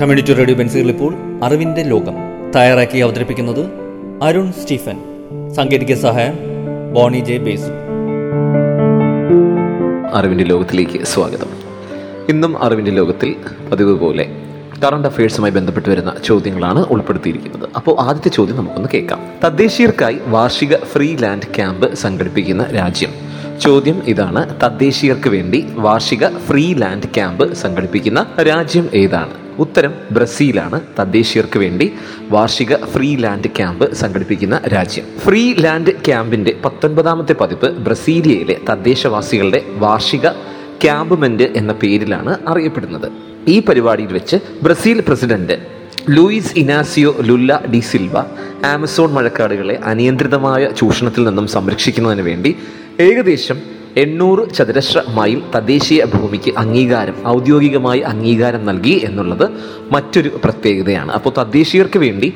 Community radio ബെൻസിൽ ഇപ്പോൾ അറിവിന്റെ ലോകം തയ്യാറാക്കി അവതരിപ്പിക്കുന്നത് അരുൺ സ്റ്റീഫൻ. സാങ്കേതിക സഹായം ബോണി ജെ ബേസു. അറിവിന്റെ ലോകത്തിലേക്ക് സ്വാഗതം. ഇന്നും അറിവിന്റെ ലോകത്തിൽ പതിവ് പോലെ കറണ്ട് അഫയേഴ്സുമായി ബന്ധപ്പെട്ട് വരുന്ന ചോദ്യങ്ങളാണ് ഉൾപ്പെടുത്തിയിരിക്കുന്നത്. അപ്പോൾ ആദ്യത്തെ ചോദ്യം നമുക്കൊന്ന് കേൾക്കാം. തദ്ദേശീയർക്കായി വാർഷിക ഫ്രീ ലാൻഡ് ക്യാമ്പ് സംഘടിപ്പിക്കുന്ന രാജ്യം ചോദ്യം ഇതാണ്. തദ്ദേശീയർക്ക് വേണ്ടി വാർഷിക ഫ്രീ ലാൻഡ് ക്യാമ്പ് സംഘടിപ്പിക്കുന്ന രാജ്യം ഏതാണ്? ഉത്തരം ബ്രസീലാണ്. തദ്ദേശീയർക്ക് വേണ്ടി വാർഷിക ഫ്രീ ലാൻഡ് ക്യാമ്പ് സംഘടിപ്പിക്കുന്ന രാജ്യം. ഫ്രീ ലാൻഡ് ക്യാമ്പിന്റെ പത്തൊൻപതാമത്തെ പതിപ്പ് ബ്രസീലിയയിലെ തദ്ദേശവാസികളുടെ വാർഷിക ക്യാമ്പ്മെന്റ് എന്ന പേരിലാണ് അറിയപ്പെടുന്നത്. ഈ പരിപാടിയിൽ വെച്ച് Brazil president Luiz Inacio Lula da Silva Amazon മഴക്കാടുകളെ അനിയന്ത്രിതമായ ചൂഷണത്തിൽ നിന്നും സംരക്ഷിക്കുന്നതിന് വേണ്ടി ഏകദേശം എണ്ണൂറ് ചതുരശ്ര മൈൽ തദ്ദേശീയ ഭൂമിക്ക് അംഗീകാരം ഔദ്യോഗികമായി അംഗീകാരം നൽകി എന്നുള്ളത് മറ്റൊരു പ്രത്യേകതയാണ്. അപ്പോൾ തദ്ദേശീയർക്ക് വേണ്ടി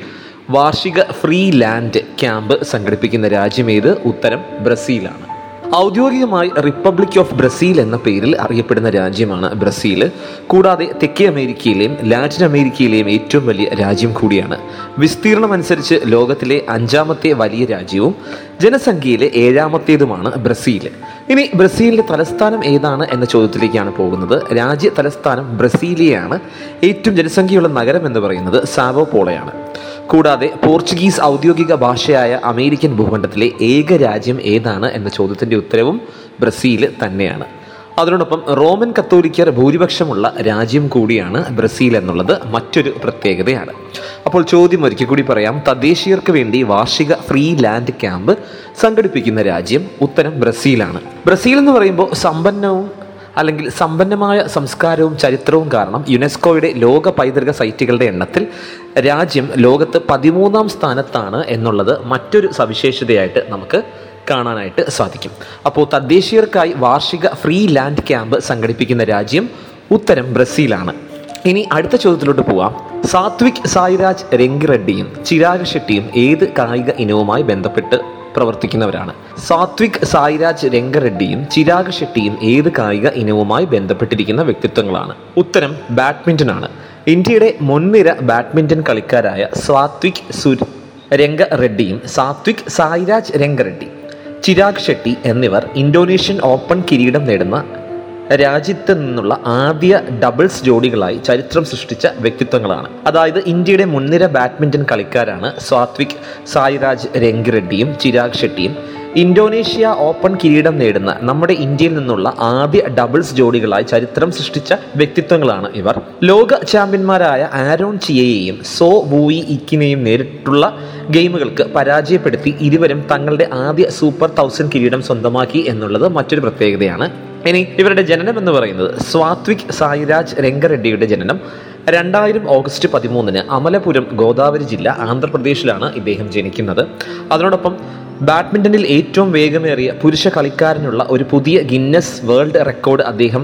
വാർഷിക ഫ്രീ ലാൻഡ് ക്യാമ്പ് സംഘടിപ്പിക്കുന്ന രാജ്യമേത് ഉത്തരം ബ്രസീലാണ്. ഔദ്യോഗികമായി റിപ്പബ്ലിക് ഓഫ് ബ്രസീൽ എന്ന പേരിൽ അറിയപ്പെടുന്ന രാജ്യമാണ് ബ്രസീൽ കൂടാതെ തെക്കേ അമേരിക്കയിലെയും ലാറ്റിൻ അമേരിക്കയിലെയും ഏറ്റവും വലിയ രാജ്യം കൂടിയാണ്. വിസ്തീർണം അനുസരിച്ച് ലോകത്തിലെ അഞ്ചാമത്തെ വലിയ രാജ്യവും ജനസംഖ്യയിലെ ഏഴാമത്തേതുമാണ് ബ്രസീൽ ഇനി ബ്രസീലിന്റെ തലസ്ഥാനം ഏതാണ് എന്ന ചോദ്യത്തിലേക്കാണ് പോകുന്നത്. രാജ്യ തലസ്ഥാനം ബ്രസീലിയയാണ്. ഏറ്റവും ജനസംഖ്യയുള്ള നഗരം എന്ന് പറയുന്നത് സാവോ പോളയാണ്. കൂടാതെ പോർച്ചുഗീസ് ഔദ്യോഗിക ഭാഷയായ അമേരിക്കൻ ഭൂഖണ്ഡത്തിലെ ഏക രാജ്യം ഏതാണ് എന്ന ചോദ്യത്തിന്റെ ഉത്തരവും ബ്രസീൽ തന്നെയാണ്. അതിനോടൊപ്പം റോമൻ കത്തോലിക്കർ ഭൂരിപക്ഷമുള്ള രാജ്യം കൂടിയാണ് ബ്രസീൽ എന്നുള്ളത് മറ്റൊരു പ്രത്യേകതയാണ്. അപ്പോൾ ചോദ്യം ഒരിക്കൽ കൂടി പറയാം. തദ്ദേശീയർക്ക് വേണ്ടി വാർഷിക ഫ്രീ ലാൻഡ് ക്യാമ്പ് സംഘടിപ്പിക്കുന്ന രാജ്യം ഉത്തരം ബ്രസീലാണ്. ബ്രസീൽ എന്ന് പറയുമ്പോൾ സമ്പന്നവും അല്ലെങ്കിൽ സമ്പന്നമായ സംസ്കാരവും ചരിത്രവും കാരണം യുനെസ്കോയുടെ ലോക പൈതൃക സൈറ്റുകളുടെ എണ്ണത്തിൽ രാജ്യം ലോകത്ത് പതിമൂന്നാം സ്ഥാനത്താണ് എന്നുള്ളത് മറ്റൊരു സവിശേഷതയായിട്ട് നമുക്ക് കാണാനായിട്ട് സാധിക്കും. അപ്പോൾ തദ്ദേശീയർക്കായി വാർഷിക ഫ്രീ ലാൻഡ് ക്യാമ്പ് സംഘടിപ്പിക്കുന്ന രാജ്യം ഉത്തരം ബ്രസീലാണ്. ഇനി അടുത്ത ചോദ്യത്തിലോട്ട് പോവാം. സാത്വിക് സായിരാജ് രംഗിറെഡ്ഡിയും ചിരാഗ് ഷെട്ടിയും ഏത് കായിക ഇനവുമായി ബന്ധപ്പെട്ട് പ്രവർത്തിക്കുന്നവരാണ്. സാത്വിക് സായിരാജ് രംഗറെഡ്ഡിയും ചിരാഗ് ഷെട്ടിയും ഏത് കായിക ഇനവുമായി ബന്ധപ്പെട്ടിരിക്കുന്ന വ്യക്തിത്വങ്ങളാണ്. ഉത്തരം ബാഡ്മിന്റൺ ആണ് ഇന്ത്യയുടെ മുൻനിര ബാഡ്മിന്റൺ കളിക്കാരായ സാത്വിക് സുര് രംഗ റെഡ്ഡിയും സാത്വിക് സായിരാജ് രംഗറെഡ്ഡി ചിരാഗ് ഷെട്ടി എന്നിവർ ഇന്തോനേഷ്യൻ ഓപ്പൺ കിരീടം നേടുന്ന രാജ്യത്ത് നിന്നുള്ള ആദ്യ ഡബിൾസ് ജോഡികളായി ചരിത്രം സൃഷ്ടിച്ച വ്യക്തിത്വങ്ങളാണ്. അതായത് ഇന്ത്യയുടെ മുൻനിര ബാഡ്മിന്റൺ കളിക്കാരാണ് സാത്വിക് സായിരാജ് രംഗിറെഡ്ഡിയും ചിരാഗ് ഷെട്ടിയും. ഇന്തോനേഷ്യ ഓപ്പൺ കിരീടം നേടുന്ന നമ്മുടെ ഇന്ത്യയിൽ നിന്നുള്ള ആദ്യ ഡബിൾസ് ജോഡികളായി ചരിത്രം സൃഷ്ടിച്ച വ്യക്തിത്വങ്ങളാണ് ഇവർ. ലോക ചാമ്പ്യന്മാരായ ആരോൺ ചിയയെയും സോ ബൂയി ഇക്കിനെയും നേരിട്ടുള്ള ഗെയിമുകൾക്ക് പരാജയപ്പെടുത്തി ഇരുവരും തങ്ങളുടെ ആദ്യ സൂപ്പർ തൗസൻഡ് കിരീടം സ്വന്തമാക്കി എന്നുള്ളത് മറ്റൊരു പ്രത്യേകതയാണ്. ഇനി ഇവരുടെ ജനനം എന്ന് പറയുന്നത് സ്വാത്വിക് സായിരാജ് രംഗറെഡ്ഡിയുടെ ജനനം. രണ്ടായിരം ഓഗസ്റ്റ് പതിമൂന്നിന് അമലപുരം ഗോദാവരി ജില്ല ആന്ധ്രാപ്രദേശിലാണ് ഇദ്ദേഹം ജനിക്കുന്നത്. അതിനോടൊപ്പം ബാഡ്മിന്റണിൽ ഏറ്റവും വേഗമേറിയ പുരുഷ കളിക്കാരനുള്ള ഒരു പുതിയ ഗിന്നസ് വേൾഡ് റെക്കോർഡ് അദ്ദേഹം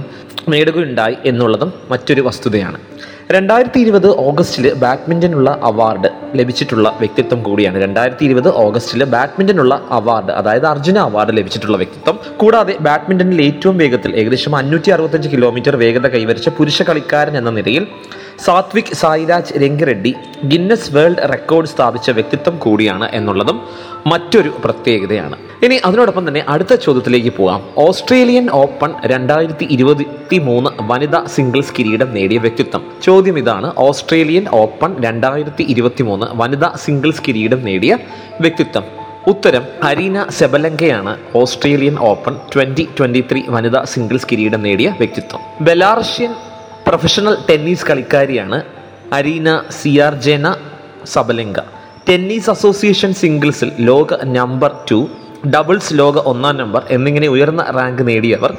നേടുകയുണ്ടായി എന്നുള്ളതും മറ്റൊരു വസ്തുതയാണ്. രണ്ടായിരത്തി ഇരുപത് ഓഗസ്റ്റിൽ ബാഡ്മിന്റനുള്ള അവാർഡ് ലഭിച്ചിട്ടുള്ള വ്യക്തിത്വം കൂടിയാണ്. രണ്ടായിരത്തി ഇരുപത് ഓഗസ്റ്റിൽ ബാഡ്മിന്റനുള്ള അവാർഡ് അതായത് അർജുന അവാർഡ് ലഭിച്ചിട്ടുള്ള വ്യക്തിത്വം. കൂടാതെ ബാഡ്മിന്റണിൽ ഏറ്റവും വേഗത്തിൽ ഏകദേശം അഞ്ഞൂറ്റി അറുപത്തഞ്ച് കിലോമീറ്റർ വേഗത കൈവരിച്ച പുരുഷ കളിക്കാരൻ എന്ന നിലയിൽ Satwik Sairaj Rankireddy Guinness world record സ്ഥാപിച്ച വ്യക്തിത്വം കൂടിയാണ് എന്നുള്ളതും മറ്റൊരു പ്രത്യേകതയാണ്. ഇനി അതിനോടൊപ്പം തന്നെ അടുത്ത ചോദ്യത്തിലേക്ക് പോകാം ഓസ്ട്രേലിയൻ ഓപ്പൺ രണ്ടായിരത്തി ഇരുപത്തി മൂന്ന് വനിതാ സിംഗിൾസ് കിരീടം നേടിയ വ്യക്തിത്വം. ചോദ്യം ഇതാണ്. ഓസ്ട്രേലിയൻ ഓപ്പൺ രണ്ടായിരത്തി ഇരുപത്തി മൂന്ന് വനിതാ സിംഗിൾസ് കിരീടം നേടിയ വ്യക്തിത്വം. ഉത്തരം Aryna സെബലങ്കയാണ് Australian open twenty twenty three വനിതാ സിംഗിൾസ് കിരീടം നേടിയ വ്യക്തിത്വം. Belarusian professional tennis കളിക്കാരിയാണ് Aryna Siarhiejeuna Sabalenka tennis association സിംഗിൾസിൽ ലോക നമ്പർ ടു ഡബിൾസ് ലോക ഒന്നാം നമ്പർ എന്നിങ്ങനെ ഉയർന്ന റാങ്ക് നേടിയവർ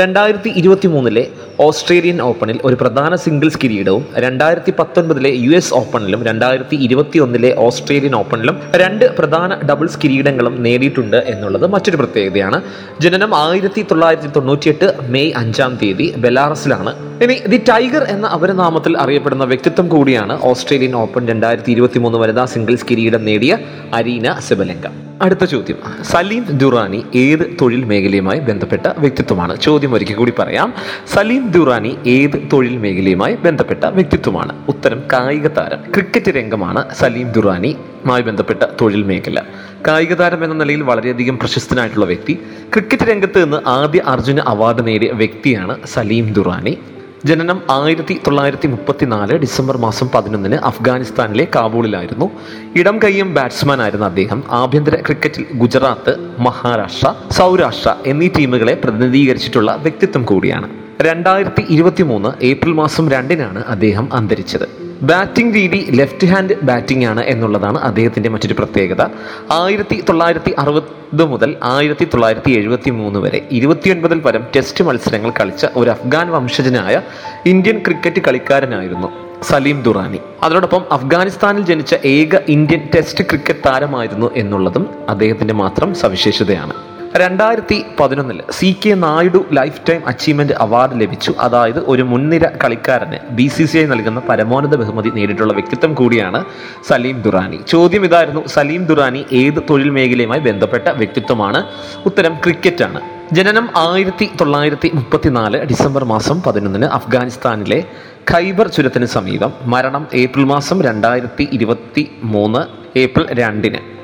രണ്ടായിരത്തി ഇരുപത്തി മൂന്നിലെ ഓസ്ട്രേലിയൻ ഓപ്പണിൽ ഒരു പ്രധാന സിംഗിൾസ് കിരീടവും രണ്ടായിരത്തി പത്തൊൻപതിലെ യു എസ് ഓപ്പണിലും രണ്ടായിരത്തി ഇരുപത്തി ഒന്നിലെ ഓസ്ട്രേലിയൻ ഓപ്പണിലും രണ്ട് പ്രധാന ഡബിൾസ് കിരീടങ്ങളും നേടിയിട്ടുണ്ട് എന്നുള്ളത് മറ്റൊരു പ്രത്യേകതയാണ്. ജനനം ആയിരത്തി തൊള്ളായിരത്തി തൊണ്ണൂറ്റിയെട്ട് മെയ് അഞ്ചാം തീയതി ബെലാറസിലാണ്. ഇനി ദി ടൈഗർ എന്ന അപരനാമത്തിൽ അറിയപ്പെടുന്ന വ്യക്തിത്വം കൂടിയാണ് ഓസ്ട്രേലിയൻ ഓപ്പൺ രണ്ടായിരത്തി ഇരുപത്തി മൂന്ന് വനിതാ സിംഗിൾസ് കിരീടം നേടിയ അരീന സെബലങ്ക. അടുത്ത ചോദ്യം. സലീം ദുറാനി ഏത് തൊഴിൽ മേഖലയുമായി ബന്ധപ്പെട്ട വ്യക്തിത്വമാണ്? ചോദ്യം ഒരിക്കൽ കൂടി പറയാം. സലീം ദുറാനി ഏത് തൊഴിൽ മേഖലയുമായി ബന്ധപ്പെട്ട വ്യക്തിത്വമാണ്? ഉത്തരം കായിക താരം. ക്രിക്കറ്റ് രംഗമാണ് സലീം ദുറാനി മായി ബന്ധപ്പെട്ട തൊഴിൽ മേഖല. കായിക താരം എന്ന നിലയിൽ വളരെയധികം പ്രശസ്തനായിട്ടുള്ള വ്യക്തി. ക്രിക്കറ്റ് രംഗത്ത് നിന്ന് ആദ്യ അർജുന അവാർഡ് നേടിയ വ്യക്തിയാണ് സലീം ദുറാനി. ജനനം ആയിരത്തി തൊള്ളായിരത്തി മുപ്പത്തിനാല് ഡിസംബർ മാസം പതിനൊന്നിന് അഫ്ഗാനിസ്ഥാനിലെ കാബൂളിലായിരുന്നു. ഇടം കയ്യും ബാറ്റ്സ്മാൻ ആയിരുന്ന അദ്ദേഹം ആഭ്യന്തര ക്രിക്കറ്റിൽ ഗുജറാത്ത് മഹാരാഷ്ട്ര സൗരാഷ്ട്ര എന്നീ ടീമുകളെ പ്രതിനിധീകരിച്ചിട്ടുള്ള വ്യക്തിത്വം കൂടിയാണ്. രണ്ടായിരത്തി ഇരുപത്തി മൂന്ന് ഏപ്രിൽ മാസം രണ്ടിനാണ് അദ്ദേഹം അന്തരിച്ചത്. ബാറ്റിംഗ് രീതി ലെഫ്റ്റ് ഹാൻഡ് ബാറ്റിംഗ് ആണ് എന്നുള്ളതാണ് അദ്ദേഹത്തിന്റെ മറ്റൊരു പ്രത്യേകത. ആയിരത്തി തൊള്ളായിരത്തി അറുപത് മുതൽ ആയിരത്തി തൊള്ളായിരത്തി എഴുപത്തി മൂന്ന് വരെ ഇരുപത്തിയൊൻപതിൽ പരം ടെസ്റ്റ് മത്സരങ്ങൾ കളിച്ച ഒരു അഫ്ഗാൻ വംശജനായ ഇന്ത്യൻ ക്രിക്കറ്റ് കളിക്കാരനായിരുന്നു സലീം ദുറാനി. അതോടൊപ്പം അഫ്ഗാനിസ്ഥാനിൽ ജനിച്ച ഏക ഇന്ത്യൻ ടെസ്റ്റ് ക്രിക്കറ്റ് താരമായിരുന്നു എന്നുള്ളതും അദ്ദേഹത്തിന്റെ മാത്രം സവിശേഷതയാണ്. രണ്ടായിരത്തി പതിനൊന്നിൽ C K Naidu lifetime achievement award ലഭിച്ചു. അതായത് ഒരു മുൻനിര കളിക്കാരന് ബി സി സി ഐ നൽകുന്ന പരമോന്നത ബഹുമതി നേരിട്ടുള്ള വ്യക്തിത്വം കൂടിയാണ് സലീം ദുറാനി. ചോദ്യം ഇതായിരുന്നു സലീം ദുറാനി ഏത് തൊഴിൽ മേഖലയുമായി ബന്ധപ്പെട്ട വ്യക്തിത്വമാണ്? ഉത്തരം ക്രിക്കറ്റാണ്. ജനനം ആയിരത്തി തൊള്ളായിരത്തി മുപ്പത്തിനാല് ഡിസംബർ മാസം പതിനൊന്നിന് അഫ്ഗാനിസ്ഥാനിലെ ഖൈബർ ചുരത്തിന് സമീപം. മരണം ഏപ്രിൽ മാസം രണ്ടായിരത്തി ഇരുപത്തി മൂന്ന് ഏപ്രിൽ രണ്ടിന്.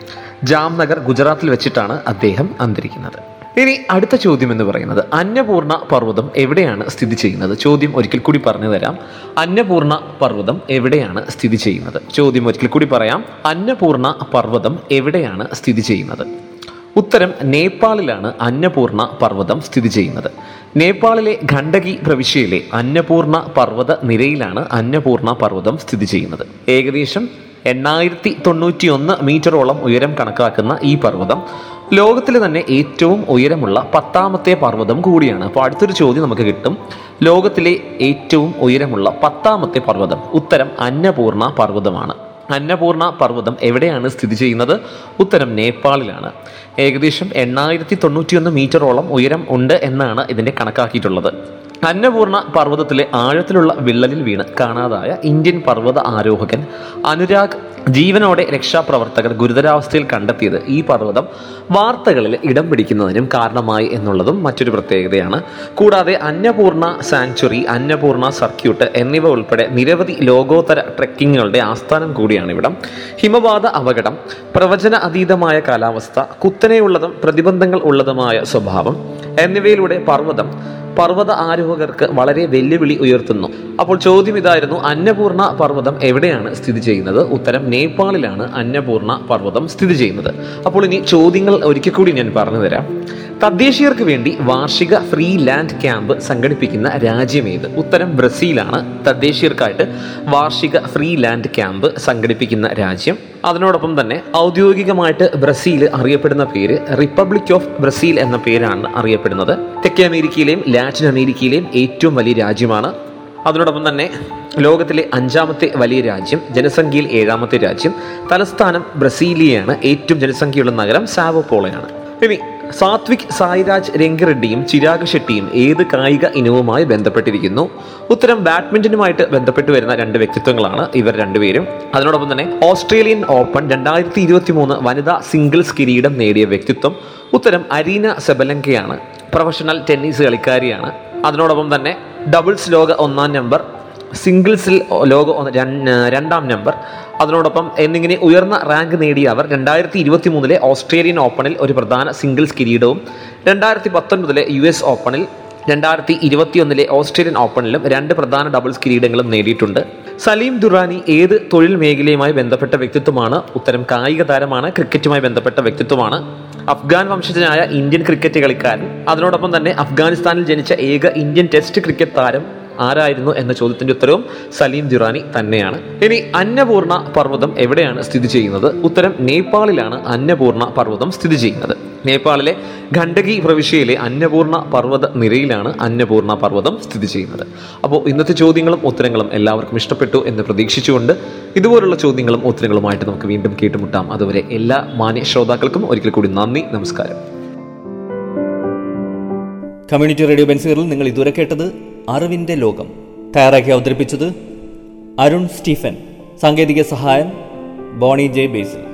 ജാംനഗർ ഗുജറാത്തിൽ വെച്ചിട്ടാണ് അദ്ദേഹം അന്തരിക്കുന്നത്. ഇനി അടുത്ത ചോദ്യം എന്ന് പറയുന്നത് അന്നപൂർണ പർവതം എവിടെയാണ് സ്ഥിതി ചെയ്യുന്നത്? ചോദ്യം ഒരിക്കൽ കൂടി പറഞ്ഞു തരാം. അന്നപൂർണ പർവതം എവിടെയാണ് സ്ഥിതി ചെയ്യുന്നത്? ചോദ്യം ഒരിക്കൽ കൂടി പറയാം. അന്നപൂർണ പർവതം എവിടെയാണ് സ്ഥിതി ചെയ്യുന്നത്? ഉത്തരം നേപ്പാളിലാണ് അന്നപൂർണ പർവതം സ്ഥിതി ചെയ്യുന്നത്. നേപ്പാളിലെ ഖണ്ഡകി പ്രവിശ്യയിലെ അന്നപൂർണ പർവത നിരയിലാണ് അന്നപൂർണ പർവതം സ്ഥിതി ചെയ്യുന്നത്. ഏകദേശം എണ്ണായിരത്തി തൊണ്ണൂറ്റി ഒന്ന് മീറ്ററോളം ഉയരം കണക്കാക്കുന്ന ഈ പർവതം ലോകത്തിലെ തന്നെ ഏറ്റവും ഉയരമുള്ള പത്താമത്തെ പർവതം കൂടിയാണ്. അപ്പോൾ അടുത്തൊരു ചോദ്യം നമുക്ക് കിട്ടും. ലോകത്തിലെ ഏറ്റവും ഉയരമുള്ള പത്താമത്തെ പർവതം ഉത്തരം അന്നപൂർണ പർവതമാണ്. അന്നപൂർണ പർവതം എവിടെയാണ് സ്ഥിതി ചെയ്യുന്നത്? ഉത്തരം നേപ്പാളിലാണ്. ഏകദേശം എണ്ണായിരത്തി തൊണ്ണൂറ്റിയൊന്ന് മീറ്ററോളം ഉയരം ഉണ്ട് എന്നാണ് ഇതിന്റെ കണക്കാക്കിയിട്ടുള്ളത്. അന്നപൂർണ പർവതത്തിലെ ആഴത്തിലുള്ള വിള്ളലിൽ വീണ് കാണാതായ ഇന്ത്യൻ പർവത ആരോഹകൻ അനുരാഗ് ജീവനോടെ രക്ഷാപ്രവർത്തകർ ഗുരുതരാവസ്ഥയിൽ കണ്ടെത്തിയത് ഈ പർവതം വാർത്തകളിൽ ഇടം പിടിക്കുന്നതിനും കാരണമായി എന്നുള്ളതും മറ്റൊരു പ്രത്യേകതയാണ്. കൂടാതെ അന്നപൂർണ സാങ്ച്വറി അന്നപൂർണ സർക്യൂട്ട് എന്നിവ ഉൾപ്പെടെ നിരവധി ലോകോത്തര ട്രെക്കിങ്ങുകളുടെ ആസ്ഥാനം കൂടിയാണ് ഇവിടം ഹിമപാത അപകടം പ്രവചന അതീതമായ കാലാവസ്ഥ കുത്തനെയുള്ളതും പ്രതിബന്ധങ്ങൾ ഉള്ളതുമായ സ്വഭാവം എന്നിവയിലൂടെ പർവതം പർവത ആരോഹകർക്ക് വളരെ വെല്ലുവിളി ഉയർത്തുന്നു. അപ്പോൾ ചോദ്യം ഇതായിരുന്നു അന്നപൂർണ പർവതം എവിടെയാണ് സ്ഥിതി ചെയ്യുന്നത്? ഉത്തരം നേപ്പാളിലാണ് അന്നപൂർണ പർവതം സ്ഥിതി ചെയ്യുന്നത്. അപ്പോൾ ഇനി ചോദ്യങ്ങൾ ഒരിക്കൽ കൂടി ഞാൻ പറഞ്ഞു തരാം. തദ്ദേശീയർക്ക് വേണ്ടി വാർഷിക ഫ്രീ ലാൻഡ് ക്യാമ്പ് സംഘടിപ്പിക്കുന്ന രാജ്യം രാജ്യമേത് ഉത്തരം ബ്രസീലാണ്. തദ്ദേശീയർക്കായിട്ട് വാർഷിക ഫ്രീ ലാൻഡ് ക്യാമ്പ് സംഘടിപ്പിക്കുന്ന രാജ്യം. അതിനോടൊപ്പം തന്നെ ഔദ്യോഗികമായിട്ട് ബ്രസീൽ അറിയപ്പെടുന്ന പേര് റിപ്പബ്ലിക് ഓഫ് ബ്രസീൽ എന്ന പേരാണ് അറിയപ്പെടുന്നത്. തെക്കേ അമേരിക്കയിലെയും ലാറ്റിൻ അമേരിക്കയിലെയും ഏറ്റവും വലിയ രാജ്യമാണ്. അതിനോടൊപ്പം തന്നെ ലോകത്തിലെ അഞ്ചാമത്തെ വലിയ രാജ്യം ജനസംഖ്യയിൽ ഏഴാമത്തെ രാജ്യം തലസ്ഥാനം ബ്രസീലിയയാണ്. ഏറ്റവും ജനസംഖ്യയുള്ള നഗരം സാവോപോളയാണ് ഇനി സാത്വിക് സായിരാജ് രംഗറെഡ്ഡിയും ചിരാഗ് ഷെട്ടിയും ഏത് കായിക ഇനവുമായി ബന്ധപ്പെട്ടിരിക്കുന്നു? ഉത്തരം ബാഡ്മിന്റനുമായിട്ട് ബന്ധപ്പെട്ട് വരുന്ന രണ്ട് വ്യക്തിത്വങ്ങളാണ് ഇവർ രണ്ടുപേരും. അതിനോടൊപ്പം തന്നെ ഓസ്ട്രേലിയൻ ഓപ്പൺ രണ്ടായിരത്തി ഇരുപത്തി മൂന്ന് വനിതാ സിംഗിൾസ് കിരീടം നേടിയ വ്യക്തിത്വം. ഉത്തരം അരീന സെബലങ്കയാണ്. പ്രൊഫഷണൽ ടെന്നീസ് കളിക്കാരിയാണ്. അതിനോടൊപ്പം തന്നെ ഡബിൾസ് ലോക ഒന്നാം നമ്പർ സിംഗിൾസിൽ ലോക രണ്ടാം നമ്പർ അതിനോടൊപ്പം എന്നിങ്ങനെ ഉയർന്ന റാങ്ക് നേടിയ അവർ രണ്ടായിരത്തി ഇരുപത്തി മൂന്നിലെ ഓസ്ട്രേലിയൻ ഓപ്പണിൽ ഒരു പ്രധാന സിംഗിൾസ് കിരീടവും രണ്ടായിരത്തി പത്തൊൻപതിലെ യു എസ് ഓപ്പണിൽ രണ്ടായിരത്തി ഇരുപത്തിയൊന്നിലെ ഓസ്ട്രേലിയൻ ഓപ്പണിലും രണ്ട് പ്രധാന ഡബിൾസ് കിരീടങ്ങളും നേടിയിട്ടുണ്ട്. സലീം ദുറാനി ഏത് തൊഴിൽ മേഖലയുമായി ബന്ധപ്പെട്ട വ്യക്തിത്വമാണ്? ഉത്തരം കായിക താരമാണ് ക്രിക്കറ്റുമായി ബന്ധപ്പെട്ട വ്യക്തിത്വമാണ്. അഫ്ഗാൻ വംശജനായ ഇന്ത്യൻ ക്രിക്കറ്റ് കളിക്കാരൻ. അതിനോടൊപ്പം തന്നെ അഫ്ഗാനിസ്ഥാനിൽ ജനിച്ച ഏക ഇന്ത്യൻ ടെസ്റ്റ് ക്രിക്കറ്റ് താരം ആരായിരുന്നു എന്ന ചോദ്യത്തിന്റെ ഉത്തരവും സലീം ദുറാനി തന്നെയാണ്. ഇനി അന്നപൂർണ പർവതം എവിടെയാണ് സ്ഥിതി ചെയ്യുന്നത്? ഉത്തരം നേപ്പാളിലാണ് അന്നപൂർണ പർവതം സ്ഥിതി ചെയ്യുന്നത്. നേപ്പാളിലെ ഖണ്ഡകി പ്രവിശ്യയിലെ അന്നപൂർണ പർവത നിരയിലാണ് അന്നപൂർണ പർവതം സ്ഥിതി ചെയ്യുന്നത്. അപ്പോൾ ഇന്നത്തെ ചോദ്യങ്ങളും ഉത്തരങ്ങളും എല്ലാവർക്കും ഇഷ്ടപ്പെട്ടു എന്ന് പ്രതീക്ഷിച്ചുകൊണ്ട് ഇതുപോലുള്ള ചോദ്യങ്ങളും ഉത്തരങ്ങളുമായിട്ട് നമുക്ക് വീണ്ടും കേട്ടുമുട്ടാം. അതുവരെ എല്ലാ മാന്യ ശ്രോതാക്കൾക്കും ഒരിക്കൽ കൂടി നന്ദി നമസ്കാരം. കമ്മ്യൂണിറ്റി റേഡിയോ ബെൻസുകളിൽ നിങ്ങൾ ഇതുവരെ കേട്ടത് അറിവിന്റെ ലോകം. തയ്യാറാക്കി അവതരിപ്പിച്ചത് അരുൺ സ്റ്റീഫൻ. സാങ്കേതിക സഹായം ബോണി ജെ ബേസിൽ.